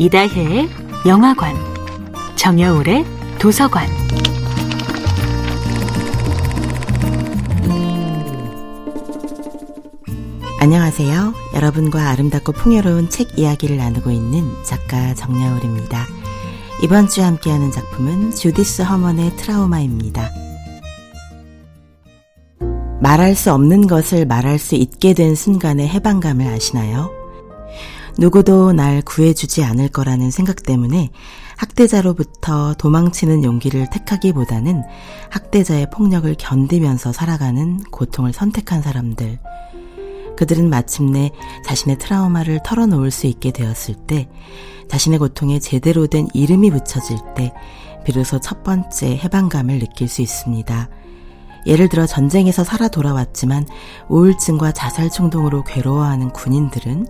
이다혜의 영화관, 정여울의 도서관. 안녕하세요. 여러분과 아름답고 풍요로운 책 이야기를 나누고 있는 작가 정여울입니다. 이번 주에 함께하는 작품은 주디스 허먼의 트라우마입니다. 말할 수 없는 것을 말할 수 있게 된 순간의 해방감을 아시나요? 누구도 날 구해주지 않을 거라는 생각 때문에 학대자로부터 도망치는 용기를 택하기보다는 학대자의 폭력을 견디면서 살아가는 고통을 선택한 사람들. 그들은 마침내 자신의 트라우마를 털어놓을 수 있게 되었을 때, 자신의 고통에 제대로 된 이름이 붙여질 때, 비로소 첫 번째 해방감을 느낄 수 있습니다. 예를 들어 전쟁에서 살아 돌아왔지만 우울증과 자살衝動으로 괴로워하는 군인들은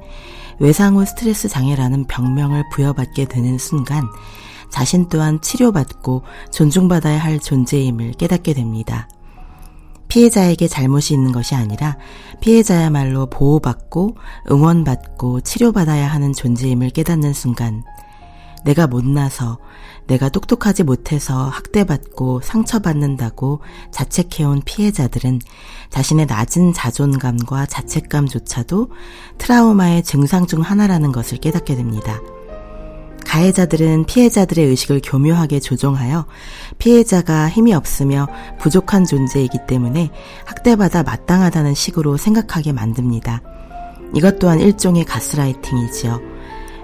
외상후 스트레스 장애라는 병명을 부여받게 되는 순간 자신 또한 치료받고 존중받아야 할 존재임을 깨닫게 됩니다. 피해자에게 잘못이 있는 것이 아니라 피해자야말로 보호받고 응원받고 치료받아야 하는 존재임을 깨닫는 순간 내가 못나서 내가 똑똑하지 못해서 학대받고 상처받는다고 자책해온 피해자들은 자신의 낮은 자존감과 자책감조차도 트라우마의 증상 중 하나라는 것을 깨닫게 됩니다. 가해자들은 피해자들의 의식을 교묘하게 조종하여 피해자가 힘이 없으며 부족한 존재이기 때문에 학대받아 마땅하다는 식으로 생각하게 만듭니다. 이것 또한 일종의 가스라이팅이지요.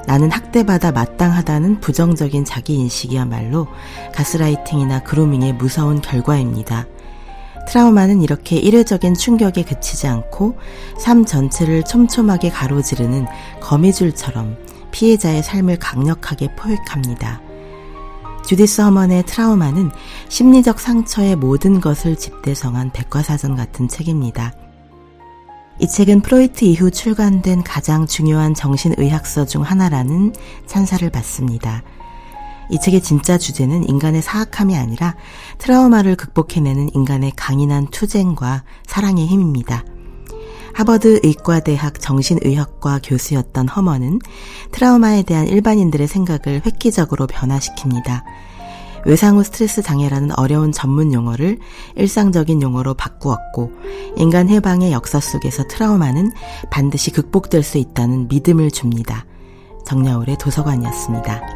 나는 학대받아 마땅하다는 부정적인 자기인식이야말로 가스라이팅이나 그루밍의 무서운 결과입니다. 트라우마는 이렇게 일회적인 충격에 그치지 않고 삶 전체를 촘촘하게 가로지르는 거미줄처럼 피해자의 삶을 강력하게 포획합니다. 주디스 허먼의 트라우마는 심리적 상처의 모든 것을 집대성한 백과사전 같은 책입니다. 이 책은 프로이트 이후 출간된 가장 중요한 정신의학서 중 하나라는 찬사를 받습니다. 이 책의 진짜 주제는 인간의 사악함이 아니라 트라우마를 극복해내는 인간의 강인한 투쟁과 사랑의 힘입니다. 하버드 의과대학 정신의학과 교수였던 허먼은 트라우마에 대한 일반인들의 생각을 획기적으로 변화시킵니다. 외상 후 스트레스 장애라는 어려운 전문 용어를 일상적인 용어로 바꾸었고 인간 해방의 역사 속에서 트라우마는 반드시 극복될 수 있다는 믿음을 줍니다. 정야울의 도서관이었습니다.